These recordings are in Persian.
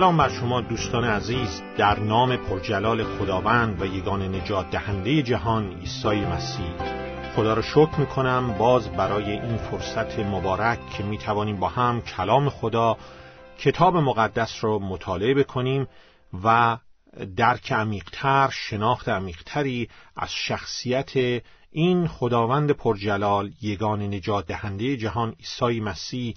سلام بر شما دوستان عزیز در نام پرجلال خداوند و یگان نجات دهنده جهان عیسی مسیح. خدا را شکر می‌کنم باز برای این فرصت مبارک که می‌توانیم با هم کلام خدا کتاب مقدس را مطالعه بکنیم و درک عمیقتر شناخت عمیقتری از شخصیت این خداوند پرجلال یگان نجات دهنده جهان عیسی مسیح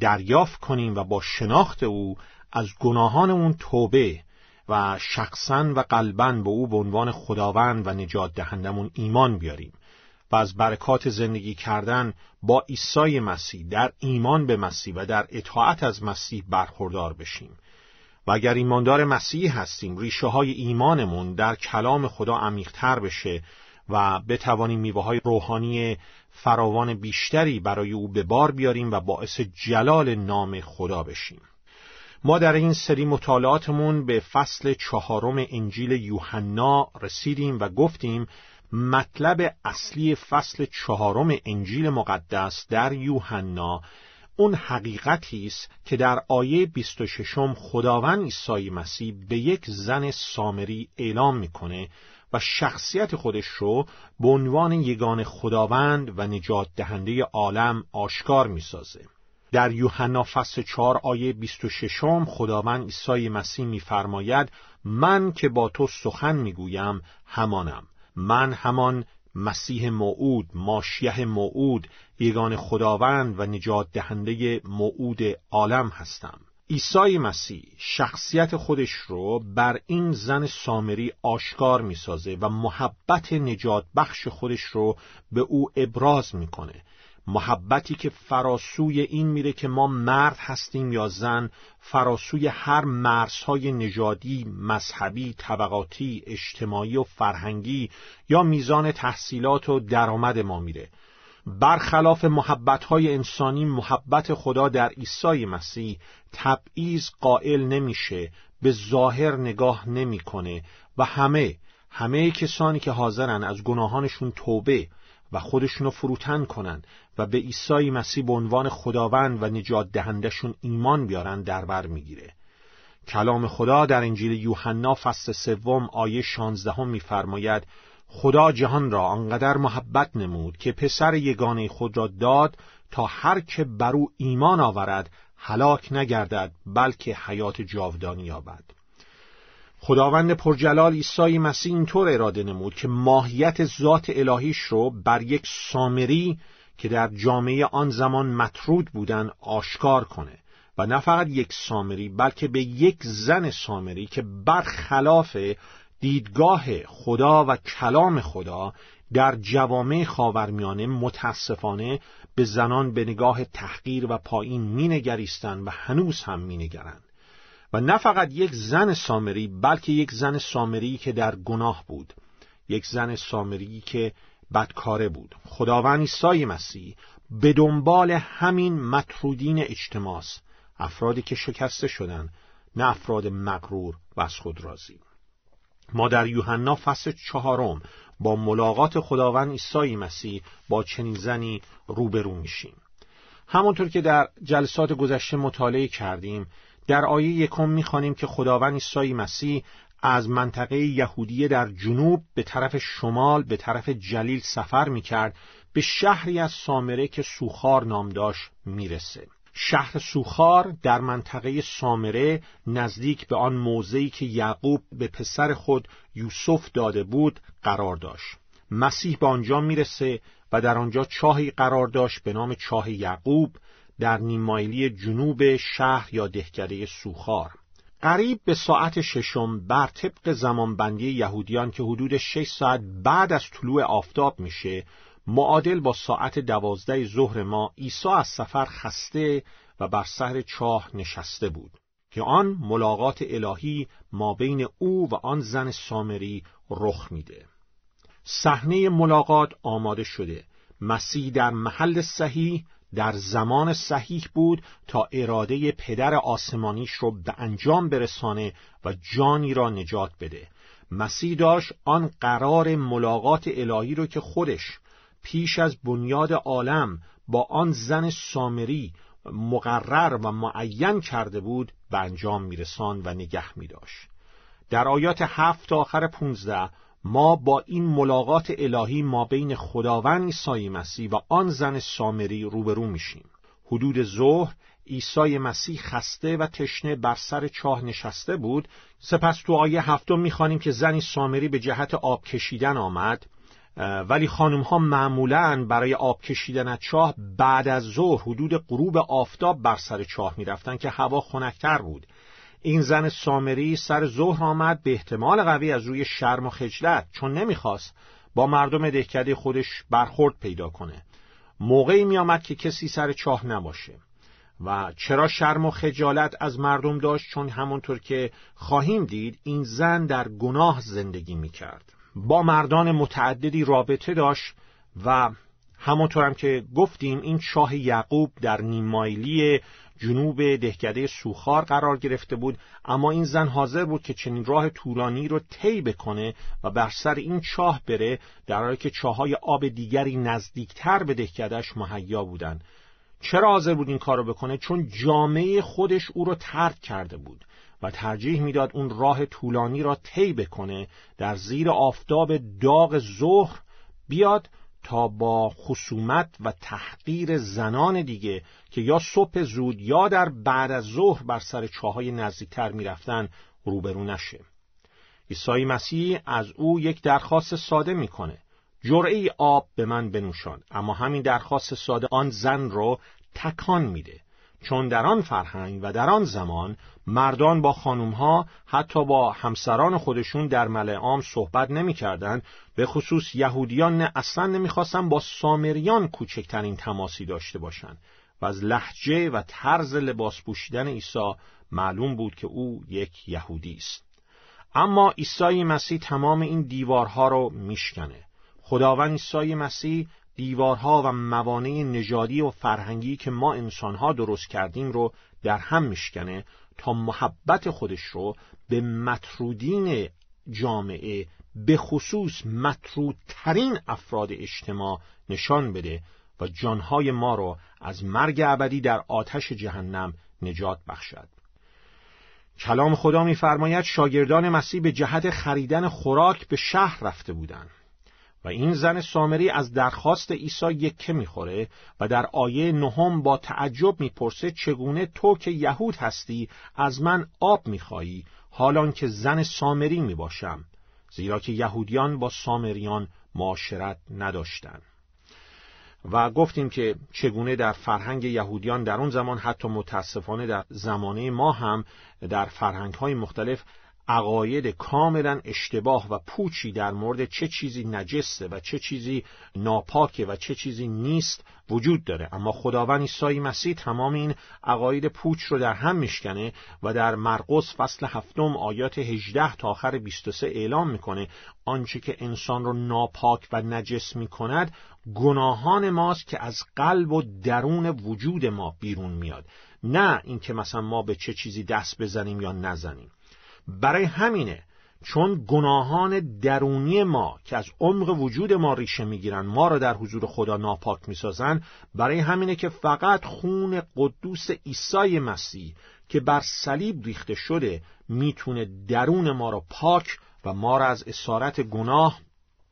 دریافت کنیم و با شناخت او از گناهانمون توبه و شخصا و قلبا به او به عنوان خداوند و نجات دهندمون ایمان بیاریم و از برکات زندگی کردن با عیسی مسیح در ایمان به مسیح و در اطاعت از مسیح برخوردار بشیم. و اگر ایماندار مسیح هستیم ریشه های ایمانمون در کلام خدا عمیقتر بشه و بتوانیم میوه های روحانی فراوان بیشتری برای او به بار بیاریم و باعث جلال نام خدا بشیم. ما در این سری مطالعاتمون به فصل چهارم انجیل یوحنا رسیدیم و گفتیم مطلب اصلی فصل چهارم انجیل مقدس در یوحنا اون حقیقتی است که در آیه 26 خداوند عیسی مسیح به یک زن سامری اعلام می‌کنه و شخصیت خودش رو به عنوان یگان خداوند و نجات دهنده عالم آشکار می‌سازه. در یوحنا فصل 4 آیه 26 خداوند عیسی مسیح میفرماید من که با تو سخن می‌گویم همانم. من همان مسیح موعود ماشیه موعود یگان خداوند و نجات دهنده موعود عالم هستم. عیسی مسیح شخصیت خودش رو بر این زن سامری آشکار می‌سازه و محبت نجات بخش خودش رو به او ابراز می‌کنه. محبتی که فراسوی این میره که ما مرد هستیم یا زن فراسوی هر مرزهای نژادی، مذهبی، طبقاتی، اجتماعی و فرهنگی یا میزان تحصیلات و درآمد ما میره. برخلاف محبتهای انسانی محبت خدا در عیسی مسیح تبعیض قائل نمیشه به ظاهر نگاه نمی‌کنه و همه همه کسانی که حاضرن از گناهانشون توبه و خودشونو فروتن کنن و به عیسی مسیح به عنوان خداوند و نجات دهندشون ایمان بیارن در بر می‌گیره. کلام خدا در انجیل یوحنا فصل سوم آیه 16 میفرماید خدا جهان را آنقدر محبت نمود که پسر یگانه خود را داد تا هر که بر او ایمان آورد هلاک نگردد بلکه حیات جاودانی یابد. خداوند پرجلال عیسی مسیح اینطور اراده نمود که ماهیت ذات الهیش رو بر یک سامری که در جامعه آن زمان مطرود بودن آشکار کنه و نه فقط یک سامری بلکه به یک زن سامری که برخلاف دیدگاه خدا و کلام خدا در جوامع خاورمیانه متاسفانه به زنان به نگاه تحقیر و پایین مینگریستند و هنوز هم مینگرند. نه فقط یک زن سامری بلکه یک زن سامری که در گناه بود. یک زن سامری که بدکاره بود. خداوند عیسی مسیح به دنبال همین مطرودین اجتماع افرادی که شکسته شدن نه افراد مغرور و از خود راضی. ما در یوحنا فصل چهارم. با ملاقات خداوند عیسی مسیح با چنین زنی روبرو میشیم. همونطور که در جلسات گذشته مطالعه کردیم در آیه یکم می‌خوانیم که خداوند عیسی مسیح از منطقه یهودیه در جنوب به طرف شمال به طرف جلیل سفر می‌کرد به شهری از سامره که سوخار نام داشت می‌رسه. شهر سوخار در منطقه سامره نزدیک به آن موضعی که یعقوب به پسر خود یوسف داده بود قرار داشت. مسیح به آنجا می‌رسه و در آنجا چاهی قرار داشت به نام چاه یعقوب در نیمایلی جنوب شهر یا دهکده سوخار. قریب به ساعت ششم بر طبق زمانبندی یهودیان که حدود شش ساعت بعد از طلوع آفتاب میشه معادل با ساعت دوازده ظهر ما عیسی از سفر خسته و بر سر چاه نشسته بود که آن ملاقات الهی ما بین او و آن زن سامری رخ میده. صحنه ملاقات آماده شده. مسیح در محل صحیح در زمان صحیح بود تا اراده پدر آسمانیش رو به انجام برسانه و جانی را نجات بده مسیح داشت آن قرار ملاقات الهی رو که خودش پیش از بنیاد عالم با آن زن سامری مقرر و معین کرده بود به انجام میرسان و نگه می داشت. در آیات هفت تا آخر پونزده ما با این ملاقات الهی ما بین خداوند عیسی مسیح و آن زن سامری روبرو میشیم. حدود ظهر عیسی مسیح خسته و تشنه بر سر چاه نشسته بود. سپس تو آیه هفتم می‌خوانیم که زنی سامری به جهت آب کشیدن آمد. ولی خانم ها معمولا برای آب کشیدن از چاه بعد از ظهر حدود غروب آفتاب بر سر چاه می‌رفتن که هوا خنکتر بود. این زن سامری سر ظهر آمد به احتمال قوی از روی شرم و خجلت چون نمی‌خواست با مردم دهکده خودش برخورد پیدا کنه. موقعی میآمد که کسی سر چاه نباشه. و چرا شرم و خجالت از مردم داشت؟ چون همونطور که خواهیم دید این زن در گناه زندگی می‌کرد. با مردان متعددی رابطه داشت و همونطور هم که گفتیم این شاه یعقوب در نیمایلی جنوب دهکده سوخار قرار گرفته بود اما این زن حاضر بود که چنین راه طولانی رو طی بکنه و بر سر این چاه بره در حالی که چاهای آب دیگری نزدیکتر به دهکدهش مهیا بودند. چرا حاضر بود این کارو بکنه؟ چون جامعه خودش او رو ترک کرده بود و ترجیح می‌داد اون راه طولانی را طی بکنه در زیر آفتاب داغ ظهر بیاد تا با خصومت و تحقیر زنان دیگه که یا صبح زود یا در بعد از ظهر بر سر چاهای نزدیکتر می‌رفتن روبرو نشه. عیسی مسیح از او یک درخواست ساده می‌کنه. جرعه آب به من بنوشان. اما همین درخواست ساده آن زن رو تکان میده. چون در آن فرهنگ و در آن زمان مردان با خانومها حتی با همسران خودشون در ملع عام صحبت نمی‌کردند به خصوص یهودیان نه اصلا نمی‌خواستن با سامریان کوچکترین تماسی داشته باشند و از لحجه و طرز لباس پوشیدن عیسی معلوم بود که او یک یهودی است. اما عیسی مسیح تمام این دیوارها رو میشکنه خداوند عیسی مسیح دیوارها و موانع نژادی و فرهنگی که ما انسانها درست کردیم رو در هم میشکنه تا محبت خودش رو به مطرودین جامعه به خصوص مطرودترین افراد اجتماع نشان بده و جانهای ما رو از مرگ ابدی در آتش جهنم نجات بخشد. کلام خدا میفرماید شاگردان مسیح به جهت خریدن خوراک به شهر رفته بودند. و این زن سامری از درخواست عیسی یکه می‌خوره و در آیه نهم با تعجب می‌پرسه چگونه تو که یهود هستی از من آب میخوایی؟ حالان که زن سامری می‌باشم. زیرا که یهودیان با سامریان معاشرت نداشتند و گفتیم که چگونه در فرهنگ یهودیان در اون زمان حتی متاسفانه در زمانه ما هم در فرهنگ های مختلف عقاید کاملا اشتباه و پوچی در مورد چه چیزی نجسه و چه چیزی ناپاکه و چه چیزی نیست وجود داره. اما خداوند عیسی مسیح تمام این عقاید پوچ رو در هم میشکنه و در مرقس فصل هفتم آیات 18 تا آخر 23 اعلام می‌کنه آنچه که انسان رو ناپاک و نجس می‌کند گناهان ماست که از قلب و درون وجود ما بیرون میاد. نه اینکه مثلا ما به چه چیزی دست بزنیم یا نزنیم. برای همینه چون گناهان درونی ما که از عمق وجود ما ریشه می‌گیرن ما را در حضور خدا ناپاک می‌سازن برای همینه که فقط خون قدوس عیسی مسیح که بر صلیب ریخته شده می‌تونه درون ما را پاک و ما را از اسارت گناه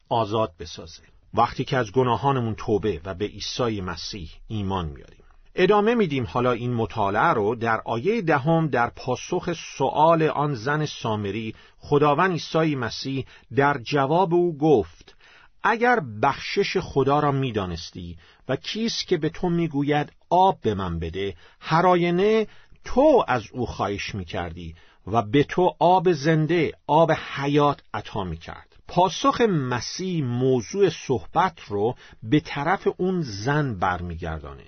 آزاد بسازه. وقتی که از گناهانمون توبه و به عیسی مسیح ایمان میاریم ادامه میدیم حالا این مطالعه رو در آیه دهم در پاسخ سؤال آن زن سامری خداوند عیسی مسیح در جواب او گفت اگر بخشش خدا را می‌دانستی و کیست که به تو می‌گوید آب به من بده هر تو از او خواهش می‌کردی و به تو آب زنده آب حیات عطا می‌کرد. پاسخ مسیح موضوع صحبت رو به طرف اون زن برمیگردانه.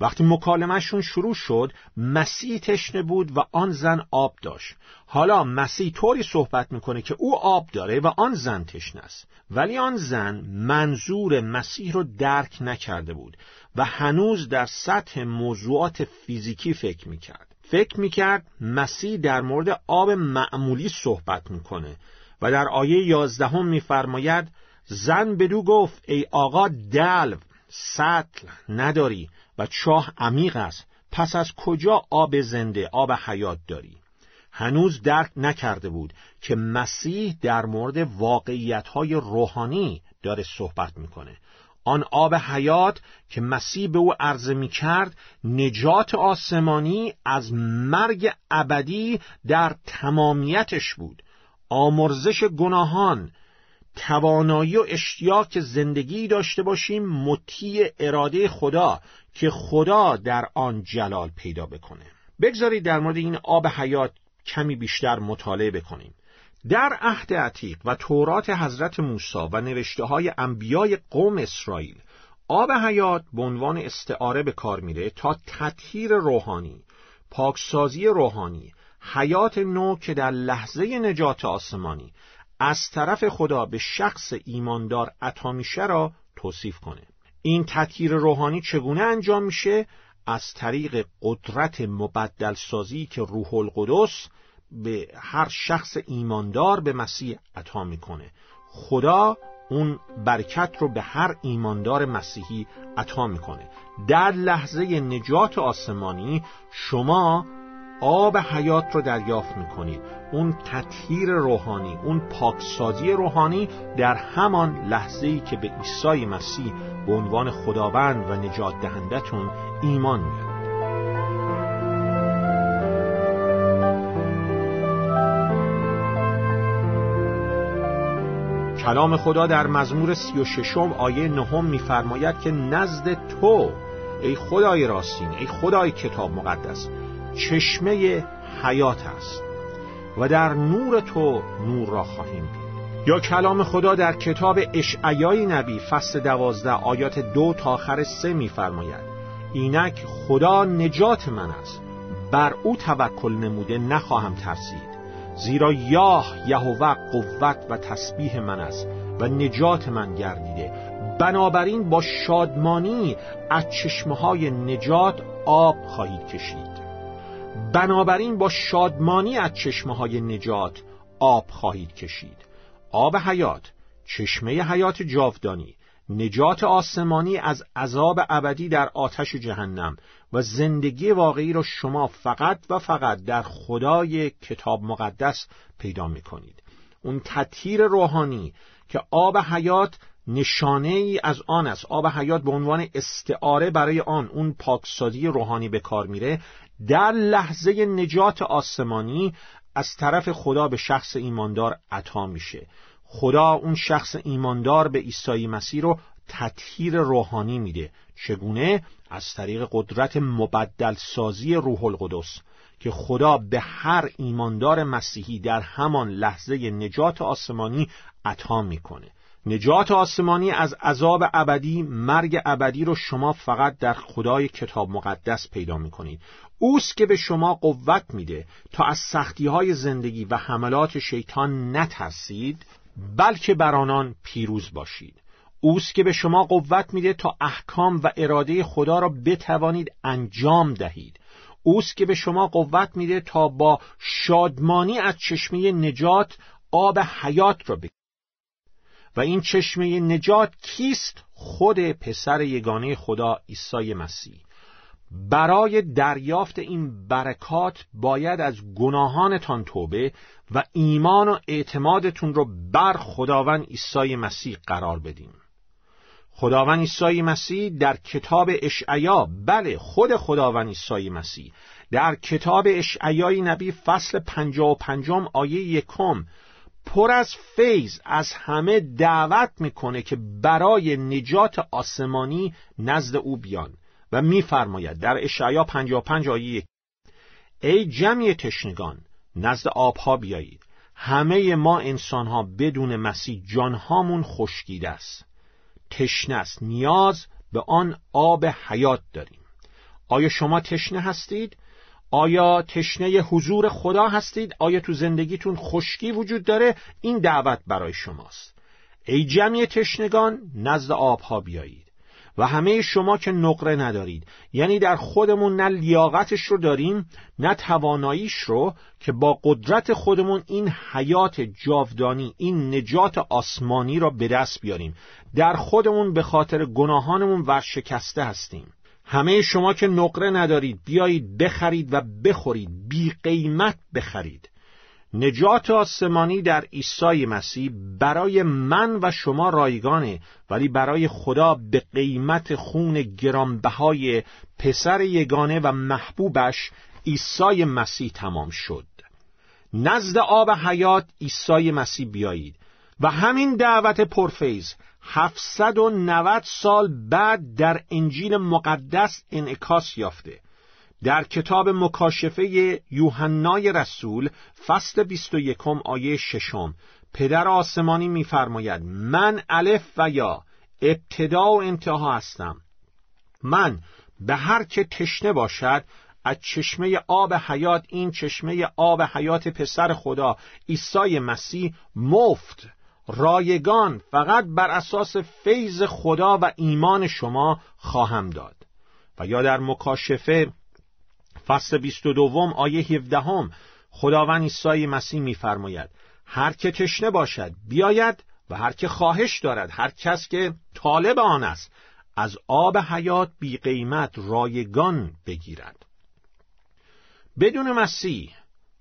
وقتی مکالمهشون شروع شد مسیح تشنه بود و آن زن آب داشت. حالا مسیح طوری صحبت می‌کنه که او آب داره و آن زن تشنه است. ولی آن زن منظور مسیح رو درک نکرده بود و هنوز در سطح موضوعات فیزیکی فکر می‌کرد. فکر می‌کرد مسیح در مورد آب معمولی صحبت می‌کنه و در آیه یازدهم میفرماید زن بدو گفت ای آقا دلو سطل نداری. و چاه عمیق است. پس از کجا آب زنده آب حیات داری؟ هنوز درک نکرده بود که مسیح در مورد واقعیتهای روحانی داره صحبت می‌کنه. آن آب حیات که مسیح به او عرضه می کرد نجات آسمانی از مرگ ابدی در تمامیتش بود. آمرزش گناهان توانایی و اشتیاق زندگی داشته باشیم مطیع اراده خدا که خدا در آن جلال پیدا بکنه. بگذارید در مورد این آب حیات کمی بیشتر مطالعه بکنیم. در عهد عتیق و تورات حضرت موسی و نوشته های انبیای قوم اسرائیل آب حیات به عنوان استعاره به کار میره تا تطهیر روحانی پاکسازی روحانی حیات نو که در لحظه نجات آسمانی از طرف خدا به شخص ایماندار عطا میشه را توصیف کنه. این تطهیر روحانی چگونه انجام میشه؟ از طریق قدرت مبدل سازی که روح القدس به هر شخص ایماندار به مسیح عطا می‌کنه. خدا اون برکت رو به هر ایماندار مسیحی عطا می‌کنه. در لحظه نجات آسمانی شما آب حیات رو دریافت می‌کنید اون تطهیر روحانی اون پاکسازی روحانی در همان لحظه ای که به عیسی مسیح به عنوان خداوند و نجات دهندتون ایمان میارید کلام خدا در مزمور سی و ششم آیه نهم میفرماید که نزد تو ای خدای راستین ای خدای کتاب مقدس چشمه حیات است و در نور تو نور را خواهیم دید. یا کلام خدا در کتاب اشعیای نبی فصل دوازده آیات دو تا آخر سه میفرماید اینک خدا نجات من است بر او توکل نموده نخواهم ترسید زیرا یاه یهوه قوت و تسبیح من است و نجات من گردیده. بنابراین با شادمانی از چشمه های نجات آب خواهید کشید. بنابراین با شادمانی از چشمه های نجات آب خواهید کشید. آب حیات چشمه حیات جاودانی نجات آسمانی از عذاب ابدی در آتش جهنم و زندگی واقعی را شما فقط و فقط در خدای کتاب مقدس پیدا می کنید اون تطهیر روحانی که آب حیات نشانه ای از آن است. آب حیات به عنوان استعاره برای آن اون پاکسازی روحانی به کار میره. در لحظه نجات آسمانی از طرف خدا به شخص ایماندار عطا میشه. خدا اون شخص ایماندار به عیسی مسیح رو تطهیر روحانی میده. چگونه؟ از طریق قدرت مبدل سازی روح القدس که خدا به هر ایماندار مسیحی در همان لحظه نجات آسمانی عطا می‌کنه. نجات آسمانی از عذاب ابدی مرگ ابدی رو شما فقط در خدای کتاب مقدس پیدا می‌کنید. اوست که به شما قوت میده تا از سختی های زندگی و حملات شیطان نترسید بلکه بر آنان پیروز باشید. اوست که به شما قوت میده تا احکام و اراده خدا را بتوانید انجام دهید. اوست که به شما قوت میده تا با شادمانی از چشمه نجات آب حیات را بگیرید. و این چشمه نجات کیست؟ خود پسر یگانه خدا عیسی مسیح. برای دریافت این برکات باید از گناهانتان توبه و ایمان و اعتمادتون رو بر خداوند عیسی مسیح قرار بدیم خداوند عیسی مسیح در کتاب اشعیا بله خود خداوند عیسی مسیح. در کتاب اشعیای نبی فصل پنجا و پنجم آیه یکم پر از فیض از همه دعوت می‌کنه که برای نجات آسمانی نزد او بیان و میفرماید در اشعیا 55 آیه ای جمعی تشنگان نزد آبها بیایید. همه ما انسانها بدون مسیح جانهامون خشکیده است. تشنه است. نیاز به آن آب حیات داریم. آیا شما تشنه هستید؟ آیا تشنه حضور خدا هستید؟ آیا تو زندگیتون خشکی وجود داره؟ این دعوت برای شماست. ای جمعی تشنگان نزد آبها بیایید. و همه شما که نقره ندارید. یعنی در خودمون نه لیاقتش رو داریم نه تواناییش رو که با قدرت خودمون این حیات جاودانی این نجات آسمانی را به دست بیاریم. در خودمون به خاطر گناهانمون ورشکسته هستیم. همه شما که نقره ندارید بیایید بخرید و بخورید بی قیمت بخرید. نجات آسمانی در عیسی مسیح برای من و شما رایگانه ولی برای خدا به قیمت خون گرانبهای پسر یگانه و محبوبش عیسی مسیح تمام شد. نزد آب حیات عیسی مسیح بیایید. و همین دعوت پرفیز 790 سال بعد در انجیل مقدس انعکاس یافته. در کتاب مکاشفه یوحنای رسول فصل 21 آیه ششم پدر آسمانی می‌فرماید من الف و یا ابتدا و انتها هستم. من به هر که تشنه باشد از چشمه آب حیات این چشمه آب حیات پسر خدا عیسی مسیح مفت رایگان فقط بر اساس فیض خدا و ایمان شما خواهم داد. و یا در مکاشفه فصل 22 آیه 17 خداوند عیسی مسیح میفرماید هر که تشنه باشد بیاید و هر که خواهش دارد هر کس که طالب آن است از آب حیات بی قیمت رایگان بگیرد. بدون مسیح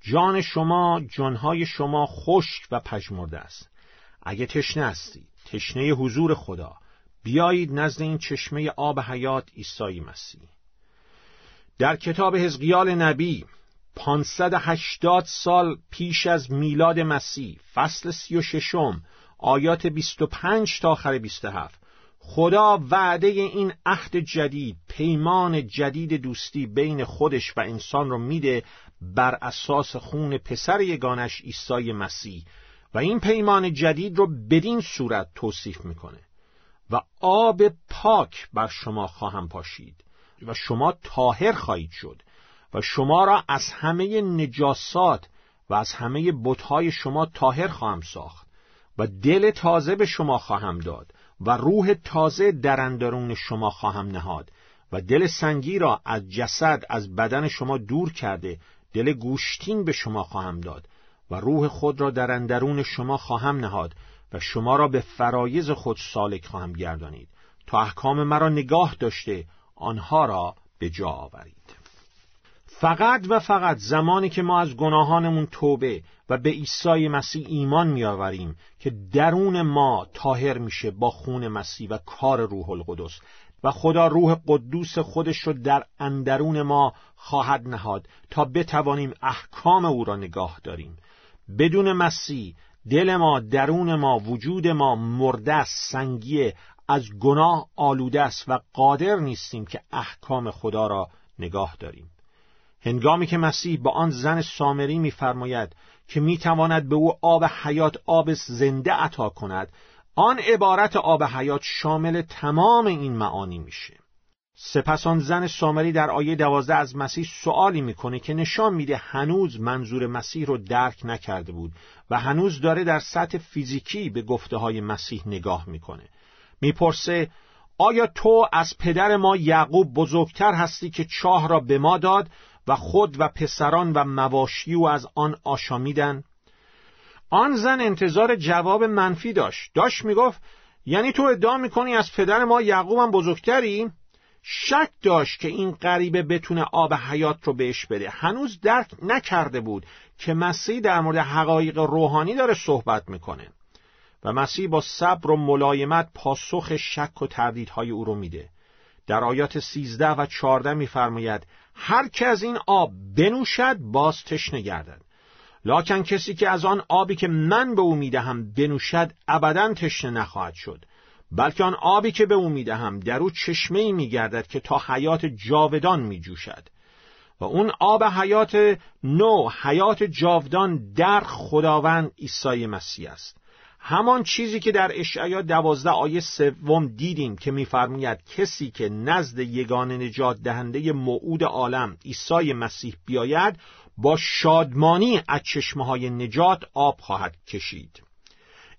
جان شما جانهای شما خشک و پژمرده است. اگه تشنه هستید تشنه حضور خدا. بیایید نزد این چشمه آب حیات عیسی مسیح. در کتاب حزقیال نبی 580 سال پیش از میلاد مسیح فصل 36 آیات 25 تا آخر 27 خدا وعده این عهد جدید پیمان جدید دوستی بین خودش و انسان رو میده بر اساس خون پسر یگانش عیسی مسیح. و این پیمان جدید رو بدین صورت توصیف می‌کنه و آب پاک بر شما خواهم پاشید و شما تاهر خواهید شد و شما را از همه نجاسات و از همه بتهای شما تاهر خواهم ساخت و دل تازه به شما خواهم داد و روح تازه در اندرون شما خواهم نهاد و دل سنگی را از جسد از بدن شما دور کرده دل گوشتین به شما خواهم داد و روح خود را در اندرون شما خواهم نهاد و شما را به فرایز خود سالک خواهم گردانید تا احکام مرا نگاه داشته آنها را به جا آورید. فقط و فقط زمانی که ما از گناهانمون توبه و به عیسی مسیح ایمان میآوریم که درون ما تاهر میشه با خون مسیح و کار روح القدس و خدا روح قدوس خودش رو در اندرون ما خواهد نهاد تا بتوانیم احکام او را نگاه داریم. بدون مسیح دل ما درون ما وجود ما مرده سنگیه. از گناه آلوده است و قادر نیستیم که احکام خدا را نگاه داریم. هنگامی که مسیح با آن زن سامری میفرماید که می‌تواند به او آب حیات آب زنده عطا کند آن عبارت آب حیات شامل تمام این معانی میشه. سپس آن زن سامری در آیه دوازده از مسیح سوالی می‌کنه که نشان میده هنوز منظور مسیح رو درک نکرده بود و هنوز داره در سطح فیزیکی به گفته های مسیح نگاه می‌کنه. می‌پرسه آیا تو از پدر ما یعقوب بزرگتر هستی که چاه را به ما داد و خود و پسران و مواشی و از آن آشامیدن؟ آن زن انتظار جواب منفی داشت. داشت می‌گفت یعنی تو ادعا می‌کنی از پدر ما یعقوبم بزرگتری؟ شک داشت که این غریبه بتونه آب حیات رو بهش بده. هنوز درک نکرده بود که مسیح در مورد حقایق روحانی داره صحبت می‌کنه و مسیح با صبر و ملایمت پاسخ شک و تردیدهای او رو میده. در آیات سیزده و چارده میفرماید هر که از این آب بنوشد باز تشنه گردد. لاکن کسی که از آن آبی که من به او می‌دهم بنوشد ابدا تشنه نخواهد شد. بلکه آن آبی که به او می‌دهم در او چشمه ای میگردد که تا حیات جاودان میجوشد. و اون آب حیات نو حیات جاودان در خداوند عیسی مسیح است. همان چیزی که در اشعیا دوازده آیه سوم دیدیم که میفرماید کسی که نزد یگان نجات دهنده موعود عالم عیسی مسیح بیاید با شادمانی از چشمه های نجات آب خواهد کشید.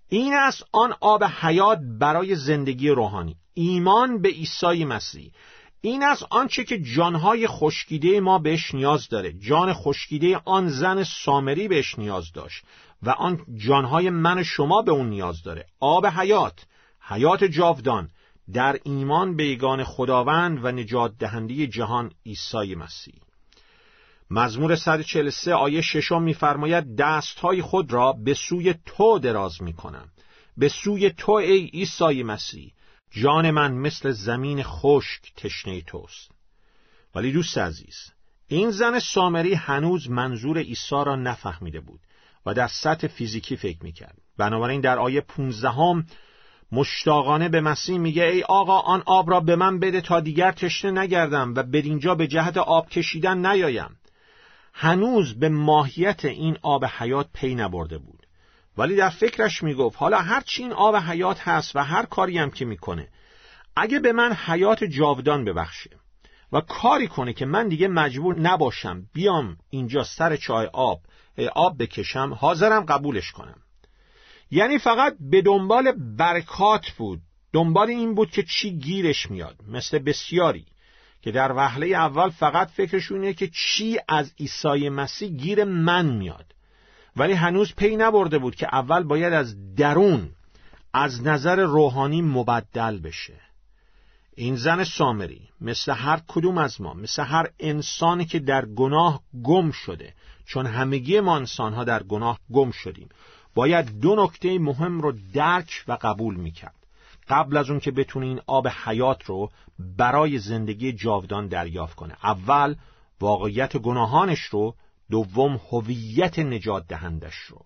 این است آن آب حیات برای زندگی روحانی. ایمان به عیسی مسیح. این است آنچه که جانهای خشکیده ما بهش نیاز داره. جان خشکیده آن زن سامری بهش نیاز داشت و آن جانهای من شما به اون نیاز داره. آب حیات حیات جاودان در ایمان به یگان خداوند و نجات دهنده جهان عیسی مسیح. مزمور 143 آیه ششم می‌فرماید دستهای خود را به سوی تو دراز می‌کنم. به سوی تو ای عیسی مسیح. جان من مثل زمین خشک تشنه توست. ولی دوست عزیز این زن سامری هنوز منظور عیسی را نفهمیده بود و در سطح فیزیکی فکر می‌کرد. بنابراین در آیه 15 هم مشتاقانه به مسیح میگه ای آقا آن آب را به من بده تا دیگر تشنه نگردم و اینجا به جهت آب کشیدن نیایم. هنوز به ماهیت این آب حیات پی نبرده بود. ولی در فکرش می‌گفت حالا هرچی این آب حیات هست و هر کاری هم که می‌کنه اگه به من حیات جاودان ببخشه و کاری کنه که من دیگه مجبور نباشم بیام اینجا سر چای آب آب بکشم حاضرم قبولش کنم. یعنی فقط به دنبال برکات بود. دنبال این بود که چی گیرش میاد مثل بسیاری. که در وهله اول فقط فکرشونه که چی از عیسی مسیح گیر من میاد. ولی هنوز پی نبرده بود که اول باید از درون از نظر روحانی مبدل بشه. این زن سامری مثل هر کدوم از ما مثل هر انسانی که در گناه گم شده چون همگی ما انسانها در گناه گم شدیم باید دو نکته مهم رو درک و قبول می‌کرد. قبل از اون که بتونه این آب حیات رو برای زندگی جاودان دریافت کنه. اول واقعیت گناهانش رو دوم هویت نجات دهندش رو.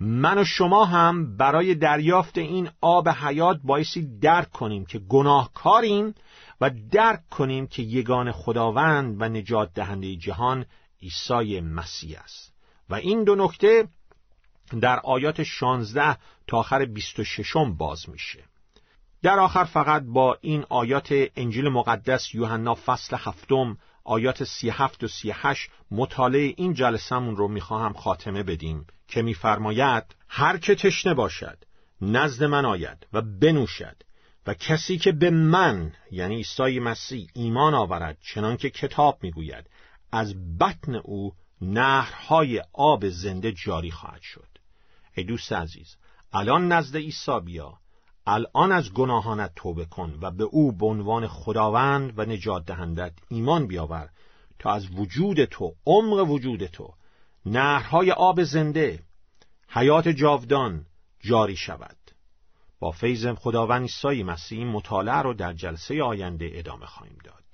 من و شما هم برای دریافت این آب حیات بایستی درک کنیم که گناهکاریم و درک کنیم که یگان خداوند و نجات دهنده جهان عیسی مسیح است. و این دو نکته در آیات 16 تا آخر 26 باز میشه. در آخر فقط با این آیات انجیل مقدس یوحنا فصل هفتم آیات 37 و 38 مطالعه این جلسمون رو می‌خواهم خاتمه بدیم که میفرماید هر که تشنه باشد نزد من آید و بنوشد و کسی که به من یعنی عیسی مسیح ایمان آورد چنان که کتاب می‌گوید از بطن او نهرهای آب زنده جاری خواهد شد. ای دوست عزیز الان نزد عیسی بیا الان از گناهانت توبه کن و به او به عنوان خداوند و نجات دهندت ایمان بیاور تا از وجود تو عمق وجود تو نهرهای آب زنده حیات جاودان جاری شود. با فیض خداوند عیسی مسیح مطالعه رو در جلسه آینده ادامه خواهیم داد.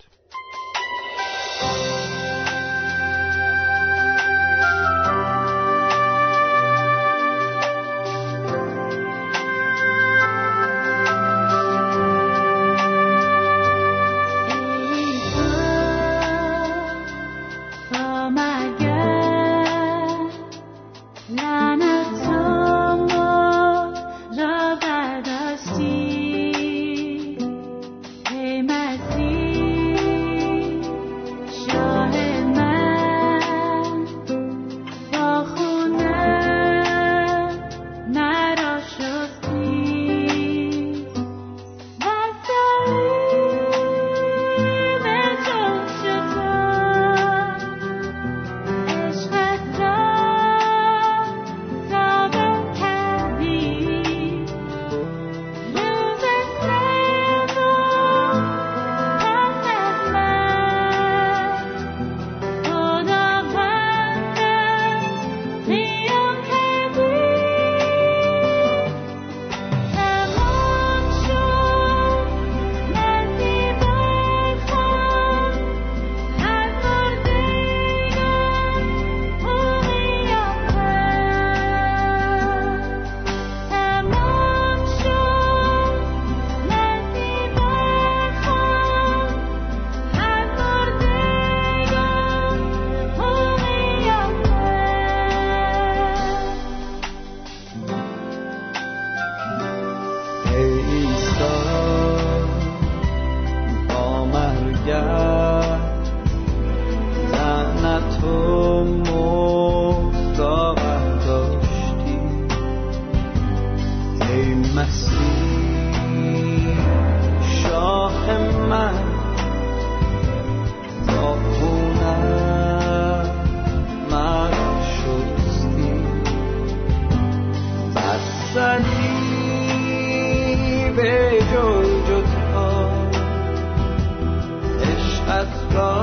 that's.